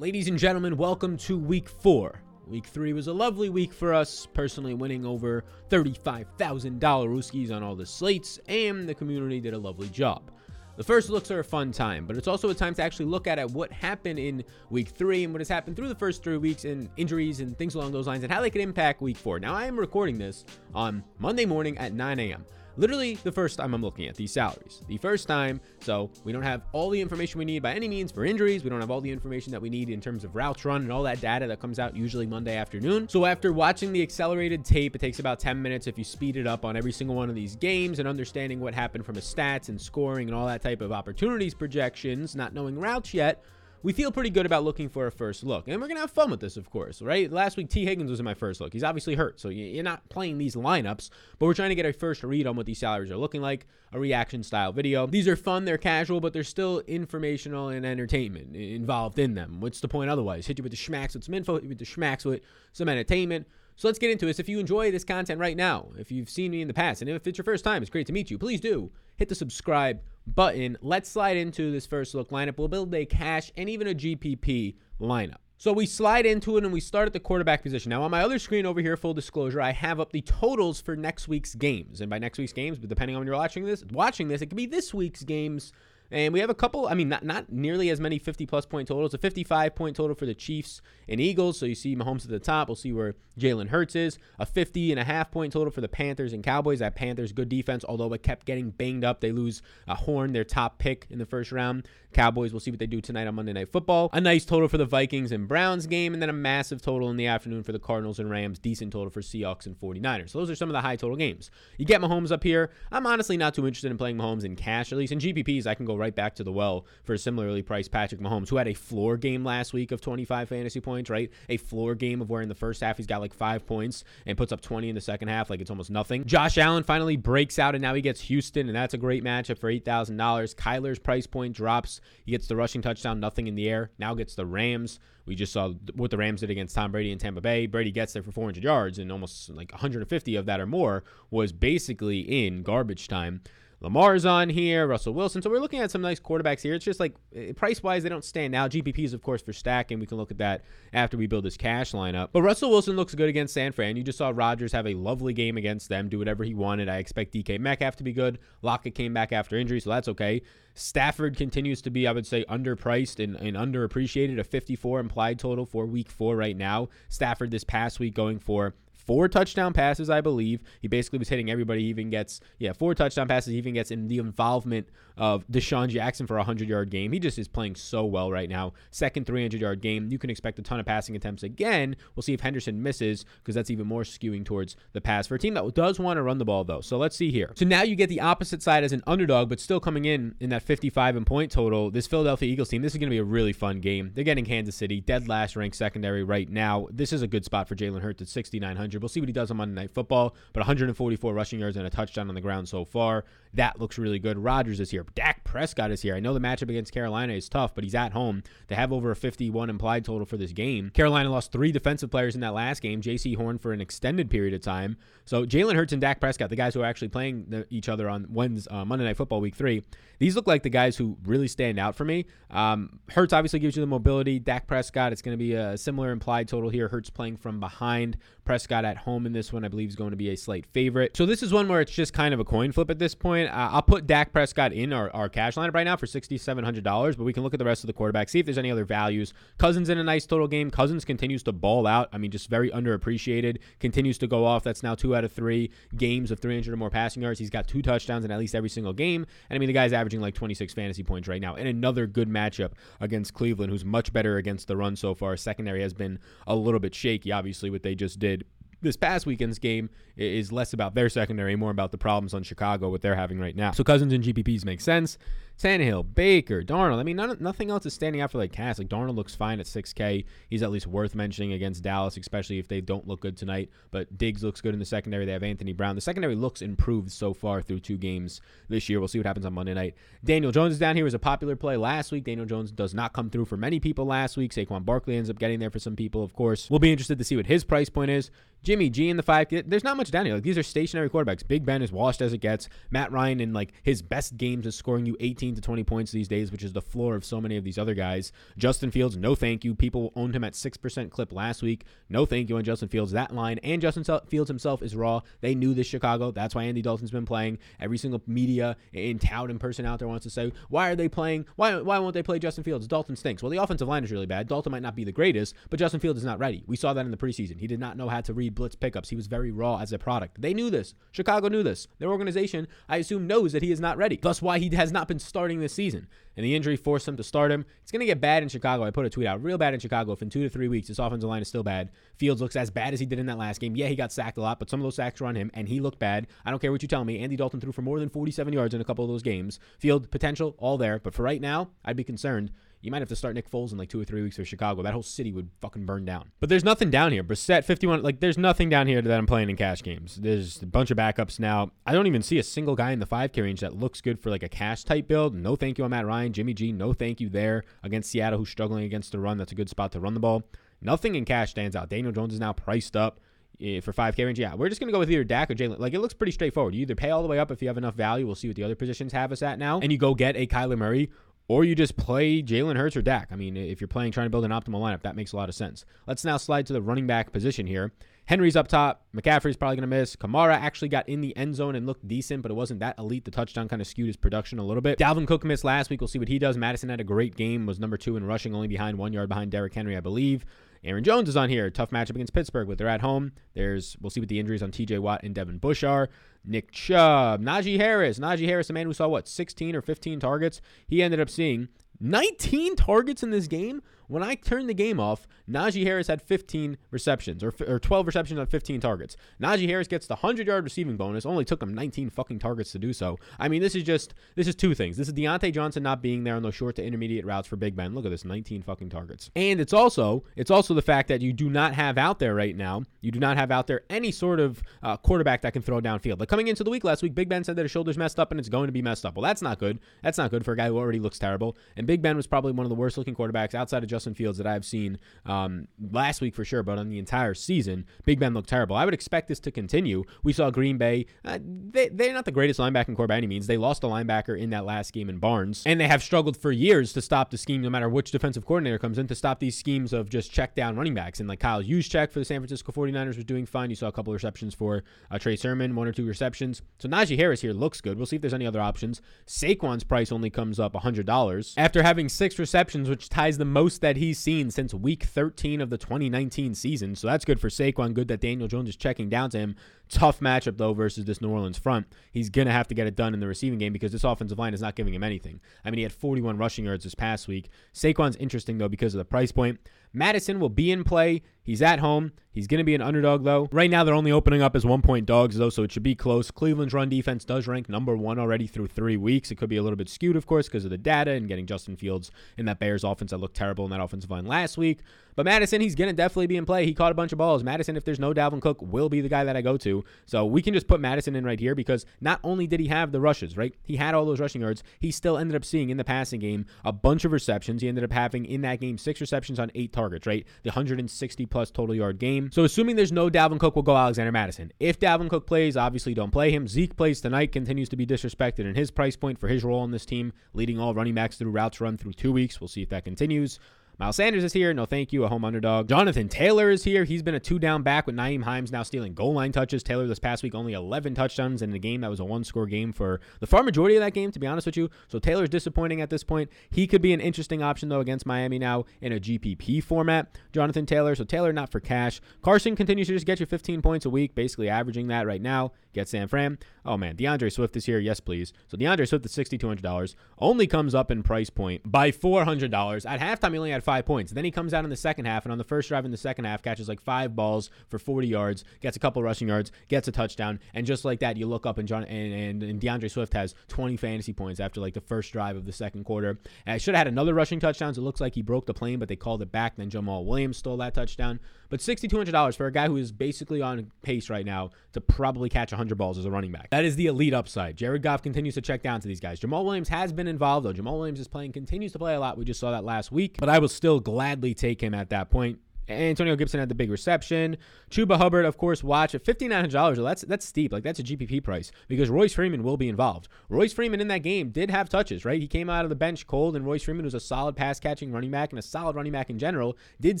Ladies and gentlemen, welcome to week four. Week three was a lovely week for us, personally winning over $35,000 Ruskies on all the slates, and the community did a lovely job. The first looks are a fun time, but it's also a time to actually look at, at what happened in week three and what has happened through the first three weeks and injuries and things along those lines and how they can impact week four. Now, I am recording this on Monday morning at 9 a.m literally the first time I'm looking at these salaries. The first time, so we don't have all the information we need by any means for injuries. We don't have all the information that we need in terms of routes run and all that data that comes out usually Monday afternoon. So after watching the accelerated tape, it takes about 10 minutes if you speed it up on every single one of these games and understanding what happened from a stats and scoring and all that type of opportunities projections, not knowing routes yet we feel pretty good about looking for a first look. And we're going to have fun with this, of course, right? Last week, Tee Higgins was in my first look. He's obviously hurt, so you're not playing these lineups, but we're trying to get a first read on what these salaries are looking like, a reaction style video. These are fun, they're casual, but they're still informational and entertainment involved in them. What's the point otherwise? Hit you with the schmacks with some info, hit you with the schmacks with some entertainment. So let's get into this. If you enjoy this content right now, if you've seen me in the past, and if it's your first time, it's great to meet you. Please do hit the subscribe button. Let's slide into this first look lineup. We'll build a cash and even a GPP lineup. So we slide into it and we start at the quarterback position. Now on my other screen over here, full disclosure, I have up the totals for next week's games. And by next week's games, but depending on when you're watching this, watching this, it could be this week's games and we have a couple, I mean, not, not nearly as many 50 plus point totals. A 55 point total for the Chiefs and Eagles. So you see Mahomes at the top. We'll see where Jalen Hurts is. A 50 and a half point total for the Panthers and Cowboys. That Panthers good defense, although it kept getting banged up. They lose a Horn, their top pick in the first round. Cowboys, we'll see what they do tonight on Monday Night Football. A nice total for the Vikings and Browns game, and then a massive total in the afternoon for the Cardinals and Rams. Decent total for Seahawks and 49ers. So those are some of the high total games. You get Mahomes up here. I'm honestly not too interested in playing Mahomes in cash, at least in GPPs. I can go right back to the well for similarly priced Patrick Mahomes, who had a floor game last week of 25 fantasy points, right? A floor game of where in the first half he's got like five points and puts up 20 in the second half, like it's almost nothing. Josh Allen finally breaks out and now he gets Houston, and that's a great matchup for $8,000. Kyler's price point drops. He gets the rushing touchdown, nothing in the air. Now gets the Rams. We just saw what the Rams did against Tom Brady in Tampa Bay. Brady gets there for 400 yards, and almost like 150 of that or more was basically in garbage time. Lamar's on here, Russell Wilson. So we're looking at some nice quarterbacks here. It's just like eh, price wise, they don't stand out. GPPs, of course, for stacking. We can look at that after we build this cash lineup. But Russell Wilson looks good against San Fran. You just saw Rodgers have a lovely game against them, do whatever he wanted. I expect DK Metcalf to be good. Lockett came back after injury, so that's okay. Stafford continues to be, I would say, underpriced and, and underappreciated. A 54 implied total for week four right now. Stafford this past week going for four touchdown passes, I believe. He basically was hitting everybody. He even gets, yeah, four touchdown passes. He even gets in the involvement of DeSean Jackson for a 100 yard game. He just is playing so well right now. Second 300 yard game. You can expect a ton of passing attempts again. We'll see if Henderson misses because that's even more skewing towards the pass for a team that does want to run the ball, though. So let's see here. So now you get the opposite side as an underdog, but still coming in in that 55 and point total. This Philadelphia Eagles team, this is going to be a really fun game. They're getting Kansas City, dead last ranked secondary right now. This is a good spot for Jalen Hurts at 6,900. We'll see what he does on Monday Night Football, but 144 rushing yards and a touchdown on the ground so far. That looks really good. Rodgers is here. Dak Prescott is here. I know the matchup against Carolina is tough, but he's at home. They have over a 51 implied total for this game. Carolina lost three defensive players in that last game. Jaycee Horn for an extended period of time. So Jalen Hurts and Dak Prescott, the guys who are actually playing the, each other on Wednesday, uh, Monday Night Football Week Three, these look like the guys who really stand out for me. Um, Hurts obviously gives you the mobility. Dak Prescott, it's going to be a similar implied total here. Hurts playing from behind. Prescott at home in this one, I believe, is going to be a slight favorite. So this is one where it's just kind of a coin flip at this point. Uh, I'll put Dak Prescott in our, cash lineup right now for $6,700, but we can look at the rest of the quarterback, see if there's any other values. Cousins in a nice total game. Cousins continues to ball out. I mean, just very underappreciated. Continues to go off. That's now two out of three games of 300 or more passing yards. He's got two touchdowns in at least every single game. And I mean, the guy's averaging like 26 fantasy points right now. And another good matchup against Cleveland, who's much better against the run so far. Secondary has been a little bit shaky, obviously, what they just did this past weekend's game is less about their secondary, more about the problems on Chicago, what they're having right now. So Cousins and GPPs make sense. Tannehill, Baker, Darnold. I mean, none, nothing else is standing out for like Cass. Like Darnold looks fine at 6K. He's at least worth mentioning against Dallas, especially if they don't look good tonight. But Diggs looks good in the secondary. They have Anthony Brown. The secondary looks improved so far through two games this year. We'll see what happens on Monday night. Daniel Jones is down here. Was a popular play last week. Daniel Jones does not come through for many people last week. Saquon Barkley ends up getting there for some people, of course. We'll be interested to see what his price point is. Jimmy G in the five. There's not much down here. Like these are stationary quarterbacks. Big Ben is washed as it gets. Matt Ryan in like his best games is scoring you 18 15 to 20 points these days, which is the floor of so many of these other guys. Justin Fields, no thank you. People owned him at 6% clip last week. No thank you on Justin Fields. That line and Justin Fields himself is raw. They knew this Chicago. That's why Andy Dalton's been playing. Every single media and tout and person out there wants to say, why are they playing? Why, why won't they play Justin Fields? Dalton stinks. Well, the offensive line is really bad. Dalton might not be the greatest, but Justin Fields is not ready. We saw that in the preseason. He did not know how to read blitz pickups. He was very raw as a product. They knew this. Chicago knew this. Their organization, I assume, knows that he is not ready. Thus, why he has not been starting this season. And the injury forced him to start him. It's going to get bad in Chicago. I put a tweet out, real bad in Chicago. If in two to three weeks this offensive line is still bad, Fields looks as bad as he did in that last game. Yeah, he got sacked a lot, but some of those sacks were on him, and he looked bad. I don't care what you tell me. Andy Dalton threw for more than 47 yards in a couple of those games. Field potential all there, but for right now, I'd be concerned you might have to start Nick Foles in like two or three weeks for Chicago. That whole city would fucking burn down. But there's nothing down here. Brissett 51. Like there's nothing down here that I'm playing in cash games. There's a bunch of backups now. I don't even see a single guy in the 5K range that looks good for like a cash type build. No thank you on Matt Ryan. Jimmy G. No thank you there against Seattle, who's struggling against the run. That's a good spot to run the ball. Nothing in cash stands out. Daniel Jones is now priced up eh, for 5K range. Yeah, we're just to go with either Dak or Jalen. Like, it looks pretty straightforward. You either pay all the way up if you have enough value. We'll see what the other positions have us at now. And you go get a Kyler Murray or you just play Jalen Hurts or Dak. I mean, if you're playing trying to build an optimal lineup, that makes a lot of sense. Let's now slide to the running back position here. Henry's up top. McCaffrey's probably going to miss. Kamara actually got in the end zone and looked decent, but it wasn't that elite. The touchdown kind of skewed his production a little bit. Dalvin Cook missed last week. We'll see what he does. Mattison had a great game, was number two in rushing, only behind one yard behind Derrick Henry, I believe. Aaron Jones is on here. Tough matchup against Pittsburgh, but they're at home. There's we'll see what the injuries on TJ Watt and Devin Bush are. Nick Chubb, Najee Harris. Najee Harris, the man who saw what 16 or 15 targets. He ended up seeing 19 targets in this game. When I turned the game off, Najee Harris had 15 receptions or, or 12 receptions on 15 targets. Najee Harris gets the 100 yard receiving bonus. Only took him 19 fucking targets to do so. I mean, this is just this is two things. This is Diontae Johnson not being there on those short to intermediate routes for Big Ben. Look at this, 19 fucking targets. And it's also it's also the fact that you do not have out there right now. You do not have out there any sort of uh, quarterback that can throw downfield. Like coming into the week last week, Big Ben said that his shoulder's messed up and it's going to be messed up. Well, that's not good. That's not good for a guy who already looks terrible. And Big Ben was probably one of the worst looking quarterbacks outside of Justin Fields that I've seen um, last week for sure, but on the entire season, Big Ben looked terrible. I would expect this to continue. We saw Green Bay. Uh, they, they're not the greatest linebacking core by any means. They lost a linebacker in that last game in Barnes, and they have struggled for years to stop the scheme, no matter which defensive coordinator comes in, to stop these schemes of just check down running backs. And like Kyle Juszczyk for the San Francisco 49ers was doing fine. You saw a couple of receptions for uh, Trey Sermon, one or two receptions. So Najee Harris here looks good. We'll see if there's any other options. Saquon's price only comes up $100 after having six receptions, which ties the most that he's seen since week 13 of the 2019 season. So that's good for Saquon. Good that Daniel Jones is checking down to him. Tough matchup, though, versus this New Orleans front. He's to have to get it done in the receiving game because this offensive line is not giving him anything. I mean, he had 41 rushing yards this past week. Saquon's interesting, though, because of the price point. Mattison will be in play. He's at home. He's to be an underdog, though. Right now, they're only opening up as one point dogs, though, so it should be close. Cleveland's run defense does rank number one already through three weeks. It could be a little bit skewed, of course, because of the data and getting Justin Fields in that Bears offense that looked terrible in that offensive line last week. But Mattison, he's to definitely be in play. He caught a bunch of balls. Mattison, if there's no Dalvin Cook, will be the guy that I go to. So we can just put Mattison in right here because not only did he have the rushes, right? He had all those rushing yards. He still ended up seeing in the passing game a bunch of receptions. He ended up having in that game six receptions on eight targets, right? The 160 plus total yard game. So assuming there's no Dalvin Cook, we'll go Alexander Mattison. If Dalvin Cook plays, obviously don't play him. Zeke plays tonight, continues to be disrespected in his price point for his role on this team, leading all running backs through routes run through two weeks. We'll see if that continues. Miles Sanders is here. No, thank you. A home underdog. Jonathan Taylor is here. He's been a two down back with Nyheim Hines now stealing goal line touches. Taylor this past week only 11 touchdowns in a game that was a one score game for the far majority of that game, to be honest with you. So Taylor's disappointing at this point. He could be an interesting option, though, against Miami now in a GPP format. Jonathan Taylor. So Taylor not for cash. Carson continues to just get you 15 points a week, basically averaging that right now. Get San Fran. Oh, man. D'Andre Swift is here. Yes, please. So D'Andre Swift at $6,200 only comes up in price point by $400. At halftime, he only had five points. Then he comes out in the second half, and on the first drive in the second half, catches like five balls for 40 yards, gets a couple rushing yards, gets a touchdown, and just like that, you look up and John and, and, and D'Andre Swift has 20 fantasy points after like the first drive of the second quarter. And I should have had another rushing touchdown. So it looks like he broke the plane, but they called it back. Then Jamaal Williams stole that touchdown. But $6,200 for a guy who is basically on pace right now to probably catch 100 balls as a running back. That is the elite upside. Jared Goff continues to check down to these guys. Jamaal Williams has been involved, though. Jamaal Williams is playing, continues to play a lot. We just saw that last week, but I will still gladly take him at that point Antonio Gibson had the big reception. Chuba Hubbard, of course, watch at $5,900. That's that's steep. Like, that's a GPP price because Royce Freeman will be involved. Royce Freeman in that game did have touches, right? He came out of the bench cold, and Royce Freeman was a solid pass catching running back and a solid running back in general. Did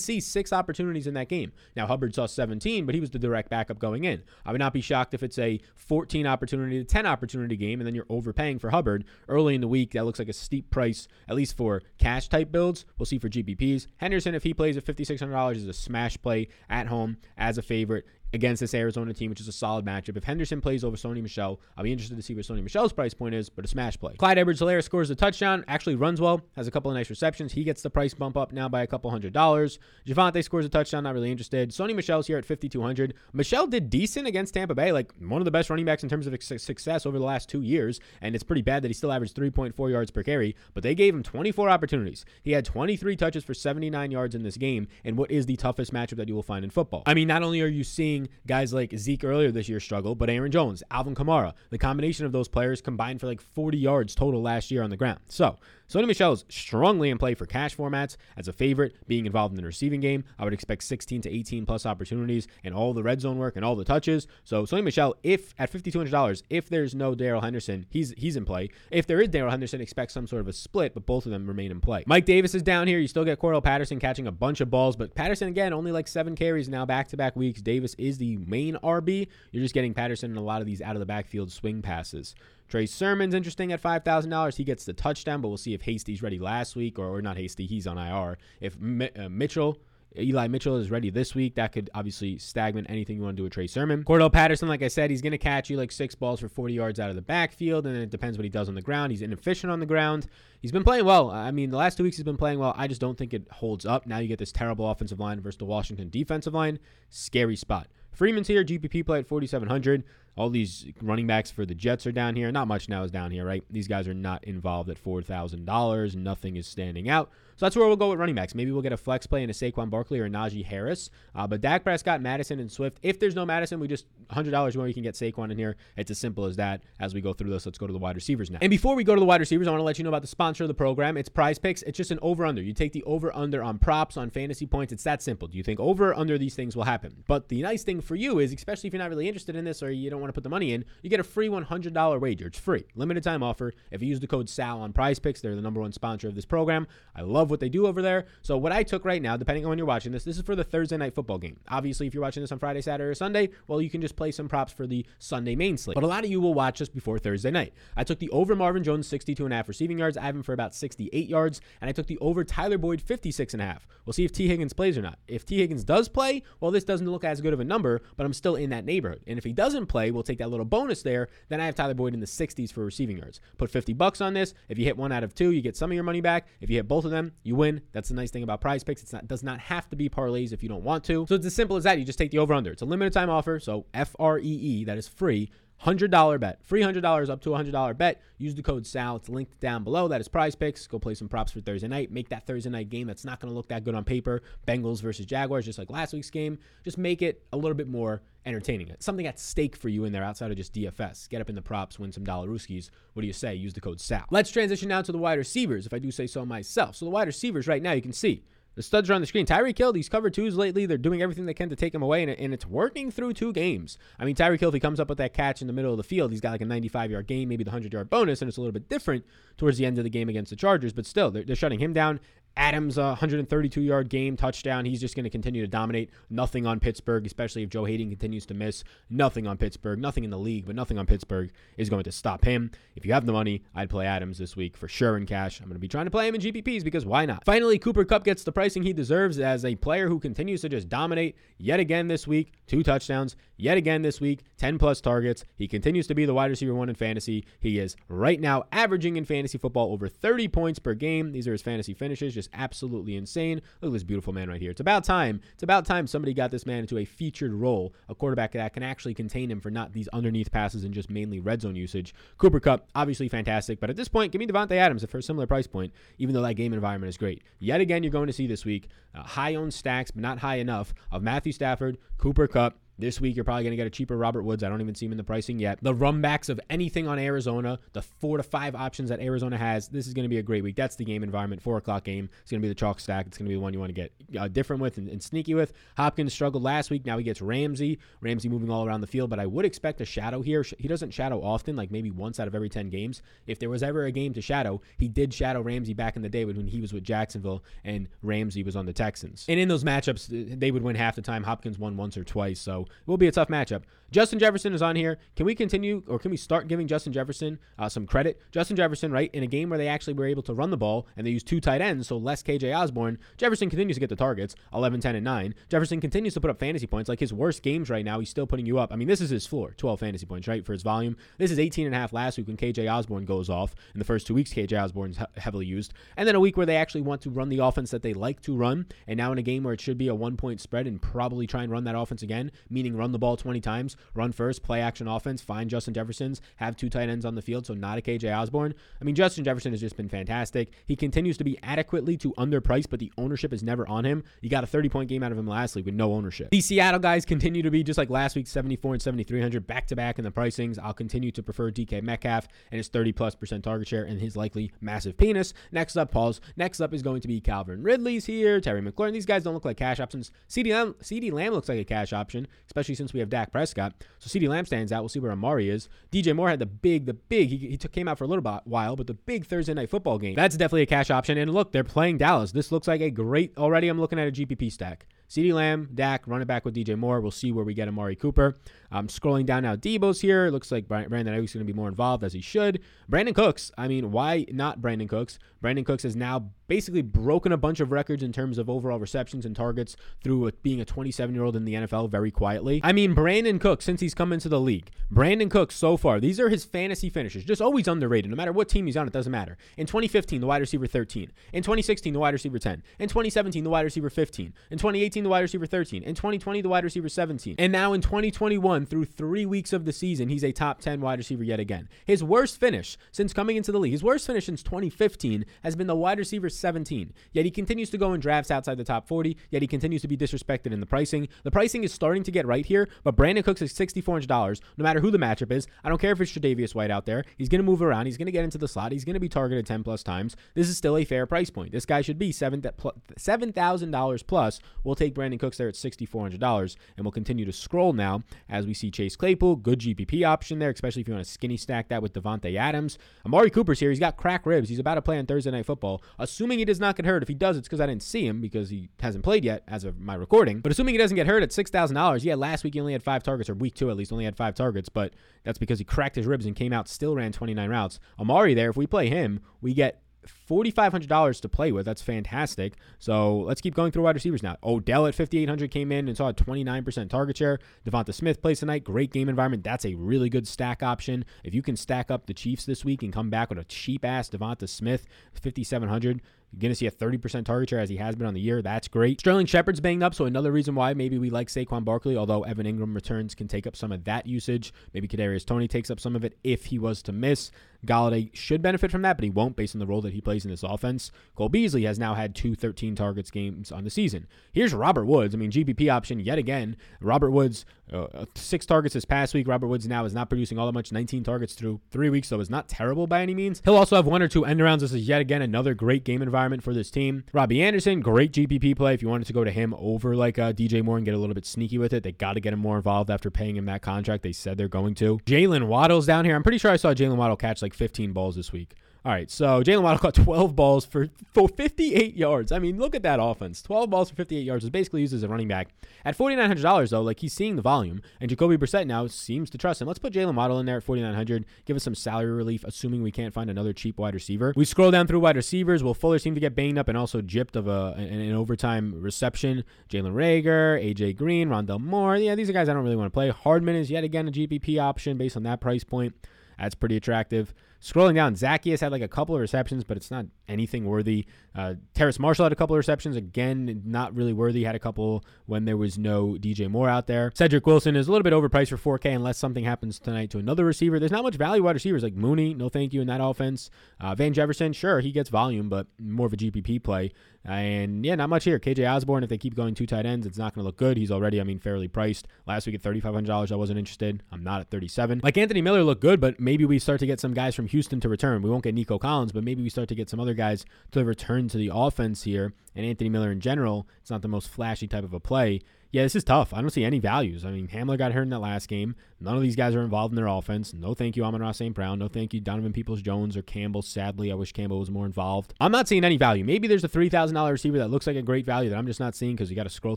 see six opportunities in that game. Now, Hubbard saw 17, but he was the direct backup going in. I would not be shocked if it's a 14 opportunity to 10 opportunity game, and then you're overpaying for Hubbard early in the week. That looks like a steep price, at least for cash type builds. We'll see for GPPs. Henderson, if he plays at $5,600, is a smash play at home as a favorite against this Arizona team, which is a solid matchup. If Henderson plays over Sony Michel, I'll be interested to see what Sony Michel's price point is, but a smash play. Clyde Edwards Helaire scores a touchdown, actually runs well, has a couple of nice receptions. He gets the price bump up now by a couple hundred dollars. Javonte scores a touchdown, not really interested. Sony Michel's here at 5,200. Michel did decent against Tampa Bay, like one of the best running backs in terms of success over the last two years, and it's pretty bad that he still averaged 3.4 yards per carry, but they gave him 24 opportunities. He had 23 touches for 79 yards in this game, and what is the toughest matchup that you will find in football. I mean, not only are you seeing guys like Zeke earlier this year struggle, but Aaron Jones, Alvin Kamara, the combination of those players combined for like 40 yards total last year on the ground. So Sony Michel is strongly in play for cash formats as a favorite, being involved in the receiving game. I would expect 16 to 18 plus opportunities and all the red zone work and all the touches. So Sony Michel, if at $5,200, if there's no Darrell Henderson, he's he's in play. If there is Darrell Henderson, expect some sort of a split, but both of them remain in play. Mike Davis is down here. You still get Cordarrelle Patterson catching a bunch of balls, but Patterson again only like seven carries now back to back weeks. Davis is the main RB. You're just getting Patterson in a lot of these out of the backfield swing passes. Trey Sermon's interesting at $5,000. He gets the touchdown, but we'll see if Hasty's ready last week or, or not Hasty. He's on IR. If uh, Mitchell Eli Mitchell is ready this week. That could obviously stagnate anything you want to do with Trey Sermon. Cordarrelle Patterson, like I said, he's going to catch you like six balls for 40 yards out of the backfield, and it depends what he does on the ground. He's inefficient on the ground. He's been playing well. I mean, the last two weeks he's been playing well. I just don't think it holds up. Now you get this terrible offensive line versus the Washington defensive line. Scary spot. Freeman's here, GPP play at 4,700. All these running backs for the Jets are down here. Not much now is down here, right? These guys are not involved at $4,000. Nothing is standing out. So that's where we'll go with running backs. Maybe we'll get a flex play in a Saquon Barkley or Najee Harris. Uh, but Dak Prescott, Mattison, and Swift. If there's no Mattison, we just $100 more. You can get Saquon in here. It's as simple as that. As we go through this, let's go to the wide receivers now. And before we go to the wide receivers, I want to let you know about the sponsor of the program. It's Prize Picks. It's just an over under. You take the over under on props, on fantasy points. It's that simple. Do you think over under these things will happen? But the nice thing for you is, especially if you're not really interested in this or you don't want to put the money in, you get a free $100 wager. It's free, limited time offer. If you use the code SAL on Prize Picks, they're the number one sponsor of this program. I love what they do over there. So what I took right now, depending on when you're watching this, this is for the Thursday night football game. Obviously, if you're watching this on Friday, Saturday, or Sunday, well, you can just play some props for the Sunday main slate. But a lot of you will watch this before Thursday night. I took the over Marvin Jones 62 and a half receiving yards. I have him for about 68 yards, and I took the over Tyler Boyd 56 and a half. We'll see if Tee Higgins plays or not. If Tee Higgins does play, well, this doesn't look as good of a number, but I'm still in that neighborhood. And if he doesn't play, we'll take that little bonus there. Then I have Tyler Boyd in the 60s for receiving yards. Put 50 bucks on this. If you hit one out of two, you get some of your money back. If you hit both of them, you win. That's the nice thing about prize picks. It's not does not have to be parlays if you don't want to. So it's as simple as that. You just take the over under. It's a limited time offer, so F R E E, that is free. $100 bet. Free $100 up to a $100 bet. Use the code SAL. It's linked down below. That is prize picks. Go play some props for Thursday night. Make that Thursday night game that's not going to look that good on paper. Bengals versus Jaguars, just like last week's game. Just make it a little bit more entertaining. It's something at stake for you in there outside of just DFS. Get up in the props, win some dollar rooskies. What do you say? Use the code SAL. Let's transition now to the wide receivers, if I do say so myself. So the wide receivers right now, you can see the studs are on the screen. Tyreek Hill, these cover twos lately, they're doing everything they can to take him away, and, and it's working through two games. I mean, Tyreek Hill, if he comes up with that catch in the middle of the field, he's got like a 95 yard game, maybe the 100 yard bonus, and it's a little bit different towards the end of the game against the Chargers, but still, they're, they're shutting him down. Adams, a 132 yard game, touchdown. He's just going to continue to dominate. Nothing on Pittsburgh, especially if Joe Haden continues to miss. Nothing on Pittsburgh. Nothing in the league, but nothing on Pittsburgh is going to stop him. If you have the money, I'd play Adams this week for sure in cash. I'm going to be trying to play him in GPPs because why not? Finally, Cooper Kupp gets the pricing he deserves as a player who continues to just dominate yet again this week. Two touchdowns yet again this week, 10 plus targets. He continues to be the wide receiver one in fantasy. He is right now averaging in fantasy football over 30 points per game. These are his fantasy finishes, just absolutely insane. Look at this beautiful man right here. It's about time. It's about time somebody got this man into a featured role, a quarterback that can actually contain him for not these underneath passes and just mainly red zone usage. Cooper Kupp, obviously fantastic, but at this point, give me Davante Adams for a similar price point, even though that game environment is great. Yet again, you're going to see this week uh, high owned stacks, but not high enough, of Matthew Stafford, Cooper Kupp, This week, you're probably going to get a cheaper Robert Woods. I don't even see him in the pricing yet. The runbacks of anything on Arizona, the four to five options that Arizona has, this is going to be a great week. That's the game environment. Four o'clock game. It's going to be the chalk stack. It's going to be the one you want to get uh, different with and, and, sneaky with. Hopkins struggled last week. Now he gets Ramsey. Ramsey moving all around the field, but I would expect a shadow here. He doesn't shadow often, like maybe once out of every 10 games. If there was ever a game to shadow, he did shadow Ramsey back in the day when he was with Jacksonville and Ramsey was on the Texans. And in those matchups, they would win half the time. Hopkins won once or twice, so it will be a tough matchup. Justin Jefferson is on here. Can we continue or can we start giving Justin Jefferson uh, some credit? Justin Jefferson, right, in a game where they actually were able to run the ball and they used two tight ends, so less KJ Osborn, Jefferson continues to get the targets 11, 10, and 9. Jefferson continues to put up fantasy points. Like his worst games right now, he's still putting you up. I mean, this is his floor 12 fantasy points, right, for his volume. This is 18 and a half last week when KJ Osborn goes off. In the first two weeks, KJ Osborn's heavily used. And then a week where they actually want to run the offense that they like to run. And now in a game where it should be a one point spread and probably try and run that offense again, meaning run the ball 20 times, run first, play action offense, find Justin Jefferson's, have two tight ends on the field, so not a KJ Osborn. I mean, Justin Jefferson has just been fantastic. He continues to be adequately to underpriced, but the ownership is never on him. You got a 30 point game out of him last week with no ownership. The Seattle guys continue to be just like last week, 74 and 7,300 back to back in the pricings. I'll continue to prefer DK Metcalf and his 30 plus percent target share and his likely massive penis. Next up, Paul's. Next up is going to be Calvin Ridley's here, Terry McLaurin. These guys don't look like cash options. CeeDee Lamb, CeeDee Lamb looks like a cash option, especially since we have Dak Prescott. So CeeDee Lamb stands out. We'll see where Amari is. DJ Moore had the big, the big, he, he took, came out for a little while, but the big Thursday night football game. That's definitely a cash option. And look, they're playing Dallas. This looks like a great, already I'm looking at a GPP stack. CeeDee Lamb, Dak, running back with DJ Moore. We'll see where we get Amari Cooper. I'm scrolling down now. Deebo's here. It looks like Brandon Aiyuk's going to be more involved as he should. Brandin Cooks. I mean, why not Brandin Cooks? Brandin Cooks has now basically broken a bunch of records in terms of overall receptions and targets through being a 27 year old in the NFL very quietly. I mean, Brandin Cooks, since he's come into the league, Brandin Cooks so far, these are his fantasy finishes. Just always underrated. No matter what team he's on, it doesn't matter. In 2015, the wide receiver 13. In 2016, the wide receiver 10. In 2017, the wide receiver 15. In 2018, the wide receiver 13. In 2020, the wide receiver 17. And now in 2021, through three weeks of the season, he's a top 10 wide receiver yet again. His worst finish since coming into the league, his worst finish since 2015 has been the wide receiver 17. Yet he continues to go in drafts outside the top 40, yet he continues to be disrespected in the pricing. The pricing is starting to get right here, but Brandin Cooks is $6,400 no matter who the matchup is. I don't care if it's Tre'Davious White out there. He's going to move around. He's going to get into the slot. He's going to be targeted 10 plus times. This is still a fair price point. This guy should be $7,000 plus. We'll take Brandin Cooks there at $6,400, and we'll continue to scroll now as we see Chase Claypool, good GPP option there, especially if you want to skinny stack that with Davante Adams. Amari Cooper's here. He's got crack ribs. He's about to play on Thursday Night Football. Assuming he does not get hurt. If he does, it's because I didn't see him because he hasn't played yet as of my recording. But assuming he doesn't get hurt at $6,000, yeah, last week he only had five targets, or week two at least, only had five targets, but that's because he cracked his ribs and came out, still ran 29 routes. Amari there, if we play him, we get $4,500 to play with. That's fantastic. So let's keep going through wide receivers now. Odell at 5,800 came in and saw a 29% target share. Devonta Smith plays tonight. Great game environment. That's a really good stack option. If you can stack up the Chiefs this week and come back with a cheap ass Devonta Smith, 5,700, you're going to see a 30% target share as he has been on the year. That's great. Sterling Shepard's banged up, so another reason why maybe we like Saquon Barkley, although Evan Engram returns can take up some of that usage. Maybe Kadarius Toney takes up some of it if he was to miss. Golladay should benefit from that, but he won't based on the role that he plays in this offense. Cole Beasley has now had two 13 targets games on the season. Here's Robert Woods. I mean, GPP option yet again. Robert Woods, uh, uh, six targets this past week. Robert Woods now is not producing all that much. 19 targets through three weeks, so it's not terrible by any means. He'll also have one or two end rounds. This is yet again another great game environment for this team. Robbie Anderson, great GPP play. If you wanted to go to him over like uh, DJ Moore and get a little bit sneaky with it, they got to get him more involved after paying him that contract. They said they're going to. Jaylen Waddle's down here. I'm pretty sure I saw Jaylen Waddle catch like 15 balls this week. All right, so Jaylen Waddle caught 12 balls for, for 58 yards. I mean, look at that offense. 12 balls for 58 yards is basically used as a running back. At $4,900, though, like he's seeing the volume, and Jacoby Brissett now seems to trust him. Let's put Jaylen Waddle in there at 4900 give us some salary relief, assuming we can't find another cheap wide receiver. We scroll down through wide receivers. Will Fuller seem to get banged up and also gypped of a, an, an overtime reception. Jalen Reagor, AJ Green, Rondale Moore. Yeah, these are guys I don't really want to play. Hardman is yet again a GPP option based on that price point. That's pretty attractive. Scrolling down, Zaccheaus had like a couple of receptions, but it's not anything worthy. Uh, Terrace Marshall had a couple of receptions. Again, not really worthy. Had a couple when there was no DJ Moore out there. Cedric Wilson is a little bit overpriced for 4K unless something happens tonight to another receiver. There's not much value wide receivers like Mooney. No thank you in that offense. Uh, Van Jefferson, sure, he gets volume, but more of a GPP play. And yeah, not much here. KJ Osborn, if they keep going two tight ends, it's not going to look good. He's already, I mean, fairly priced. Last week at $3,500, I wasn't interested. I'm not at 37. Like Anthony Miller looked good, but maybe we start to get some guys from Houston to return. We won't get Nico Collins, but maybe we start to get some other guys to return to the offense here. And Anthony Miller in general, it's not the most flashy type of a play yeah, this is tough. I don't see any values. I mean, Hamler got hurt in that last game. None of these guys are involved in their offense. No thank you, Amon-Ra St. Brown. No thank you, Donovan Peoples Jones or Campbell. Sadly, I wish Campbell was more involved. I'm not seeing any value. Maybe there's a $3,000 receiver that looks like a great value that I'm just not seeing because you got to scroll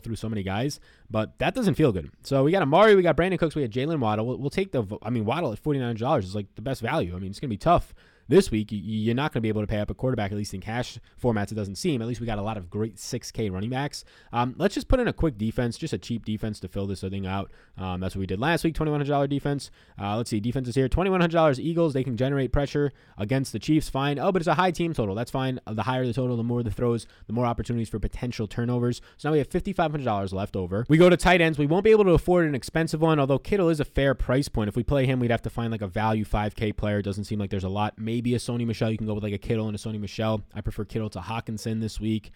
through so many guys, but that doesn't feel good. So we got Amari, we got Brandin Cooks, we got Jaylen Waddle. We'll, we'll take the, I mean, Waddle at $49 is like the best value. I mean, it's going to be tough this week, you're not going to be able to pay up a quarterback, at least in cash formats, it doesn't seem. At least we got a lot of great 6K running backs. Um, let's just put in a quick defense, just a cheap defense to fill this thing out. Um, that's what we did last week, $2,100 defense. Uh, let's see, defenses here, $2,100 Eagles. They can generate pressure against the Chiefs, fine. Oh, but it's a high team total. That's fine. The higher the total, the more the throws, the more opportunities for potential turnovers. So now we have $5,500 left over. We go to tight ends. We won't be able to afford an expensive one, although Kittle is a fair price point. If we play him, we'd have to find like a value 5K player. Doesn't seem like there's a lot. Maybe a Sony Michel. you can go with like a Kittle and a Sony Michel. I prefer Kittle to Hockenson this week.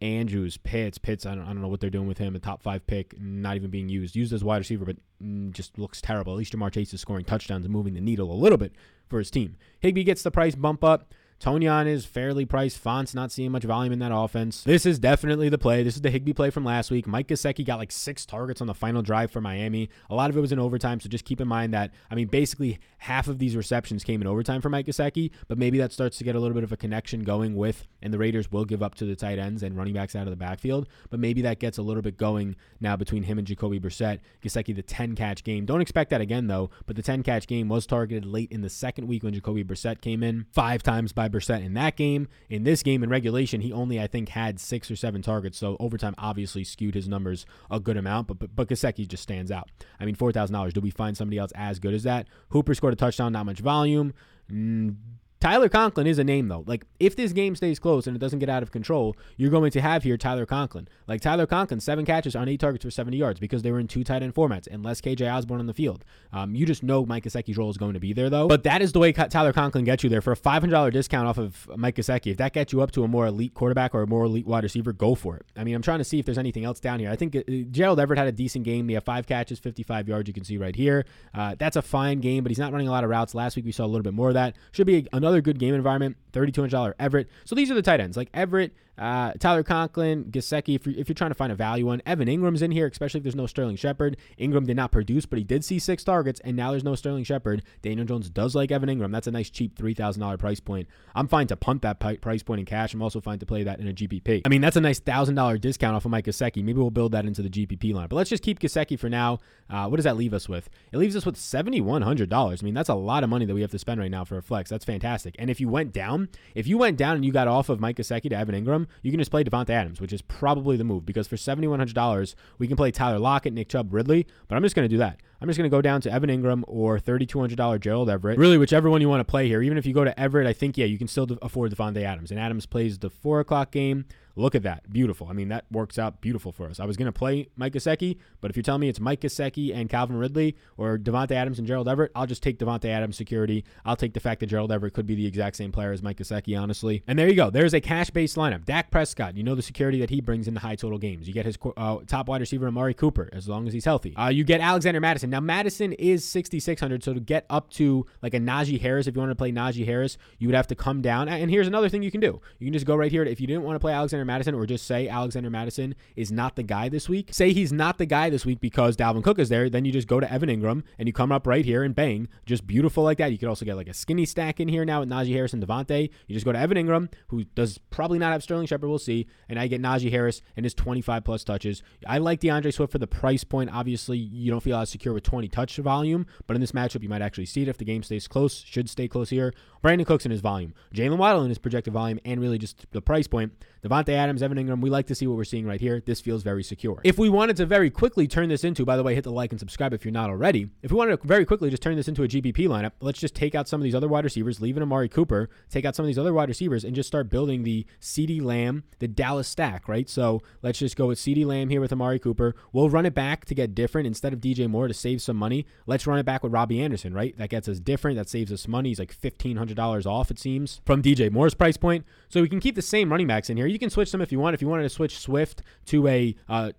Andrews, Pitts, Pitts. I don't, I don't know what they're doing with him. A top five pick, not even being used. Used as wide receiver, but mm, just looks terrible. At least Ja'Marr Chase is scoring touchdowns and moving the needle a little bit for his team. Higbee gets the price bump up. Tonyan is fairly priced. Fant's not seeing much volume in that offense. This is definitely the play. This is the Higbee play from last week. Mike Gesicki got like six targets on the final drive for Miami. A lot of it was in overtime, so just keep in mind that, I mean, basically half of these receptions came in overtime for Mike Gesicki, but maybe that starts to get a little bit of a connection going with, and the Raiders will give up to the tight ends and running backs out of the backfield, but maybe that gets a little bit going now between him and Jacoby Brissett. Gesicki, the 10 catch game. Don't expect that again, though, but the 10 catch game was targeted late in the second week when Jacoby Brissett came in, five times by Brissett in that game. In this game in regulation, he only I think had six or seven targets. So overtime obviously skewed his numbers a good amount. But but, but Gesicki just stands out. I mean, four thousand dollars. Do we find somebody else as good as that? Hooper scored a touchdown, not much volume. Mm, Tyler Conklin is a name though. Like if this game stays close and it doesn't get out of control, you're going to have here Tyler Conklin. Like Tyler Conklin, seven catches on eight targets for 70 yards because they were in two tight end formats and less KJ Osborn on the field. Um, you just know Mike Gesicki's role is going to be there though. But that is the way Tyler Conklin gets you there for a $500 discount off of Mike Gesicki. If that gets you up to a more elite quarterback or a more elite wide receiver, go for it. I mean, I'm trying to see if there's anything else down here. I think uh, Gerald Everett had a decent game. He had five catches, 55 yards. You can see right here. Uh, that's a fine game, but he's not running a lot of routes. Last week we saw a little bit more of that. Should be another good game environment. $3,200 Everett. So these are the tight ends. Like Everett, uh, Tyler Conklin, Gesicki, if you're, if you're trying to find a value one. Evan Engram's in here, especially if there's no Sterling Shepard. Engram did not produce, but he did see six targets, and now there's no Sterling Shepard. Daniel Jones does like Evan Engram. That's a nice, cheap $3,000 price point. I'm fine to punt that price point in cash. I'm also fine to play that in a GPP. I mean, that's a nice $1,000 discount off of Mike Gesicki. Maybe we'll build that into the GPP line. But let's just keep Gesicki for now. Uh, what does that leave us with? It leaves us with $7,100. I mean, that's a lot of money that we have to spend right now for a flex. That's fantastic. And if you went down, if you went down and you got off of Mike Gesicki to Evan Engram, you can just play Davante Adams, which is probably the move because for $7,100, we can play Tyler Lockett, Nick Chubb, Ridley, but I'm just going to do that. I'm just going to go down to Evan Engram or $3,200 Gerald Everett. Really, whichever one you want to play here. Even if you go to Everett, I think, yeah, you can still afford Davante Adams. And Adams plays the 4 o'clock game. Look at that. Beautiful. I mean, that works out beautiful for us. I was going to play Mike Gesicki, but if you're telling me it's Mike Gesicki and Calvin Ridley or Davante Adams and Gerald Everett, I'll just take Davante Adams security. I'll take the fact that Gerald Everett could be the exact same player as Mike Gesicki, honestly. And there you go. There's a cash-based lineup. Dak Prescott, you know the security that he brings in the high total games. You get his uh, top wide receiver, Amari Cooper, as long as he's healthy. Uh, you get Alexander Mattison. Now, Mattison is 6,600, so to get up to like a Najee Harris, if you want to play Najee Harris, you would have to come down. And here's another thing you can do. You can just go right here. If you didn't want to play Alexander Mattison, or just say Alexander Mattison is not the guy this week, say he's not the guy this week because Dalvin Cook is there, then you just go to Evan Engram and you come up right here and bang, just beautiful like that. You could also get like a skinny stack in here now with Najee Harris and Davante. You just go to Evan Engram, who does probably not have Sterling Shepard, we'll see, and I get Najee Harris and his 25 plus touches. I like D'Andre Swift for the price point. Obviously, you don't feel as secure with 20 touch volume, but in this matchup, you might actually see it if the game stays close. Should stay close here. Brandin Cooks in his volume, Jaylen Waddle in his projected volume, and really just the price point. Davante Adams, Evan Engram, we like to see what we're seeing right here. This feels very secure. If we wanted to very quickly turn this into, by the way, hit the like and subscribe if you're not already. If we wanted to very quickly just turn this into a GPP lineup, let's just take out some of these other wide receivers, leave in Amari Cooper, take out some of these other wide receivers, and just start building the CeeDee Lamb, the Dallas stack, right? So let's just go with CeeDee Lamb here with Amari Cooper. We'll run it back to get different instead of DJ Moore to save some money. Let's run it back with Robbie Anderson, right? That gets us different. That saves us money. He's like $1,500 off, it seems, from DJ Moore's price point. So we can keep the same running backs in here. You can switch them if you want. If you wanted to switch Swift to a uh,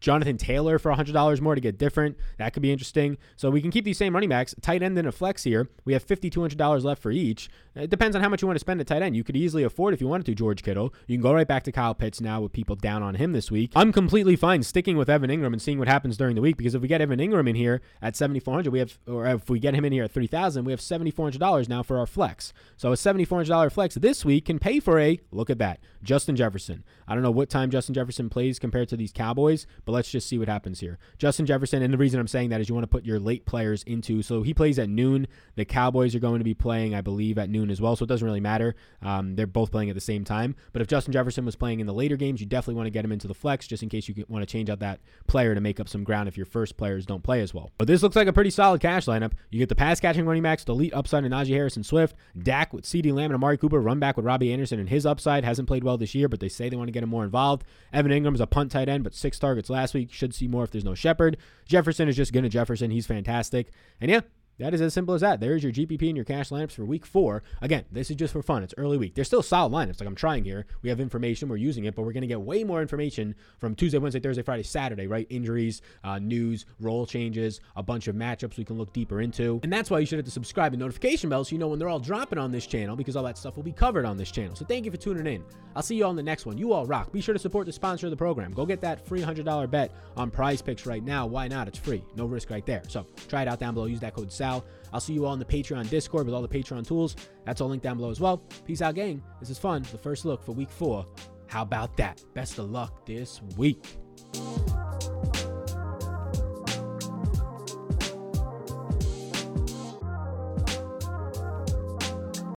Jonathan Taylor for $100 more to get different. That could be interesting. So we can keep these same running backs. Tight end and a flex here. We have $5,200 left for each. It depends on how much you want to spend at tight end. You could easily afford, if you wanted to, George Kittle. You can go right back to Kyle Pitts now with people down on him this week. I'm completely fine sticking with Evan Engram and seeing what happens during the week because if we get Evan Engram in here at 7400 we have, or if we get him in here at 3000 we have $7,400 now for our flex. So a $7,400 flex this week can pay for a, look at that, Justin Jefferson. I don't know what time Justin Jefferson plays compared to these Cowboys, but let's just see what happens here. Justin Jefferson, and the reason I'm saying that is you want to put your late players into. So he plays at noon. The Cowboys are going to be playing, I believe, at noon as well. So it doesn't really matter. Um, they're both playing at the same time. But if Justin Jefferson was playing in the later games, you definitely want to get him into the flex just in case you want to change out that player to make up some ground if your first players don't play as well. But this looks like a pretty solid cash lineup. You get the pass catching running backs, the elite upside in Najee Harris and Swift, Dak with CeeDee Lamb and Amari Cooper, run back with Robbie Anderson and his upside. Hasn't played well this year, but they say they want to get him more involved. Evan Engram's a punt tight end, but six targets last week. Should see more if there's no Shepard. Jefferson is just to Jefferson. He's fantastic. And yeah, that is as simple as that. There's your GPP and your cash lineups for week four. Again, this is just for fun. It's early week. There's still solid lineups. Like I'm trying here. We have information. We're using it, but we're going to get way more information from Tuesday, Wednesday, Thursday, Friday, Saturday, right? Injuries, uh, news, role changes, a bunch of matchups we can look deeper into. And that's why you should have to subscribe and notification bell so you know when they're all dropping on this channel because all that stuff will be covered on this channel. So thank you for tuning in. I'll see you all in the next one. You all rock. Be sure to support the sponsor of the program. Go get that free $100 bet on prize picks right now. Why not? It's free. No risk right there. So try it out down below. Use that code SAL. I'll see you all in the Patreon Discord with all the Patreon tools. That's all linked down below as well. Peace out, gang. This is fun. The first look for week four. How about that? Best of luck this week.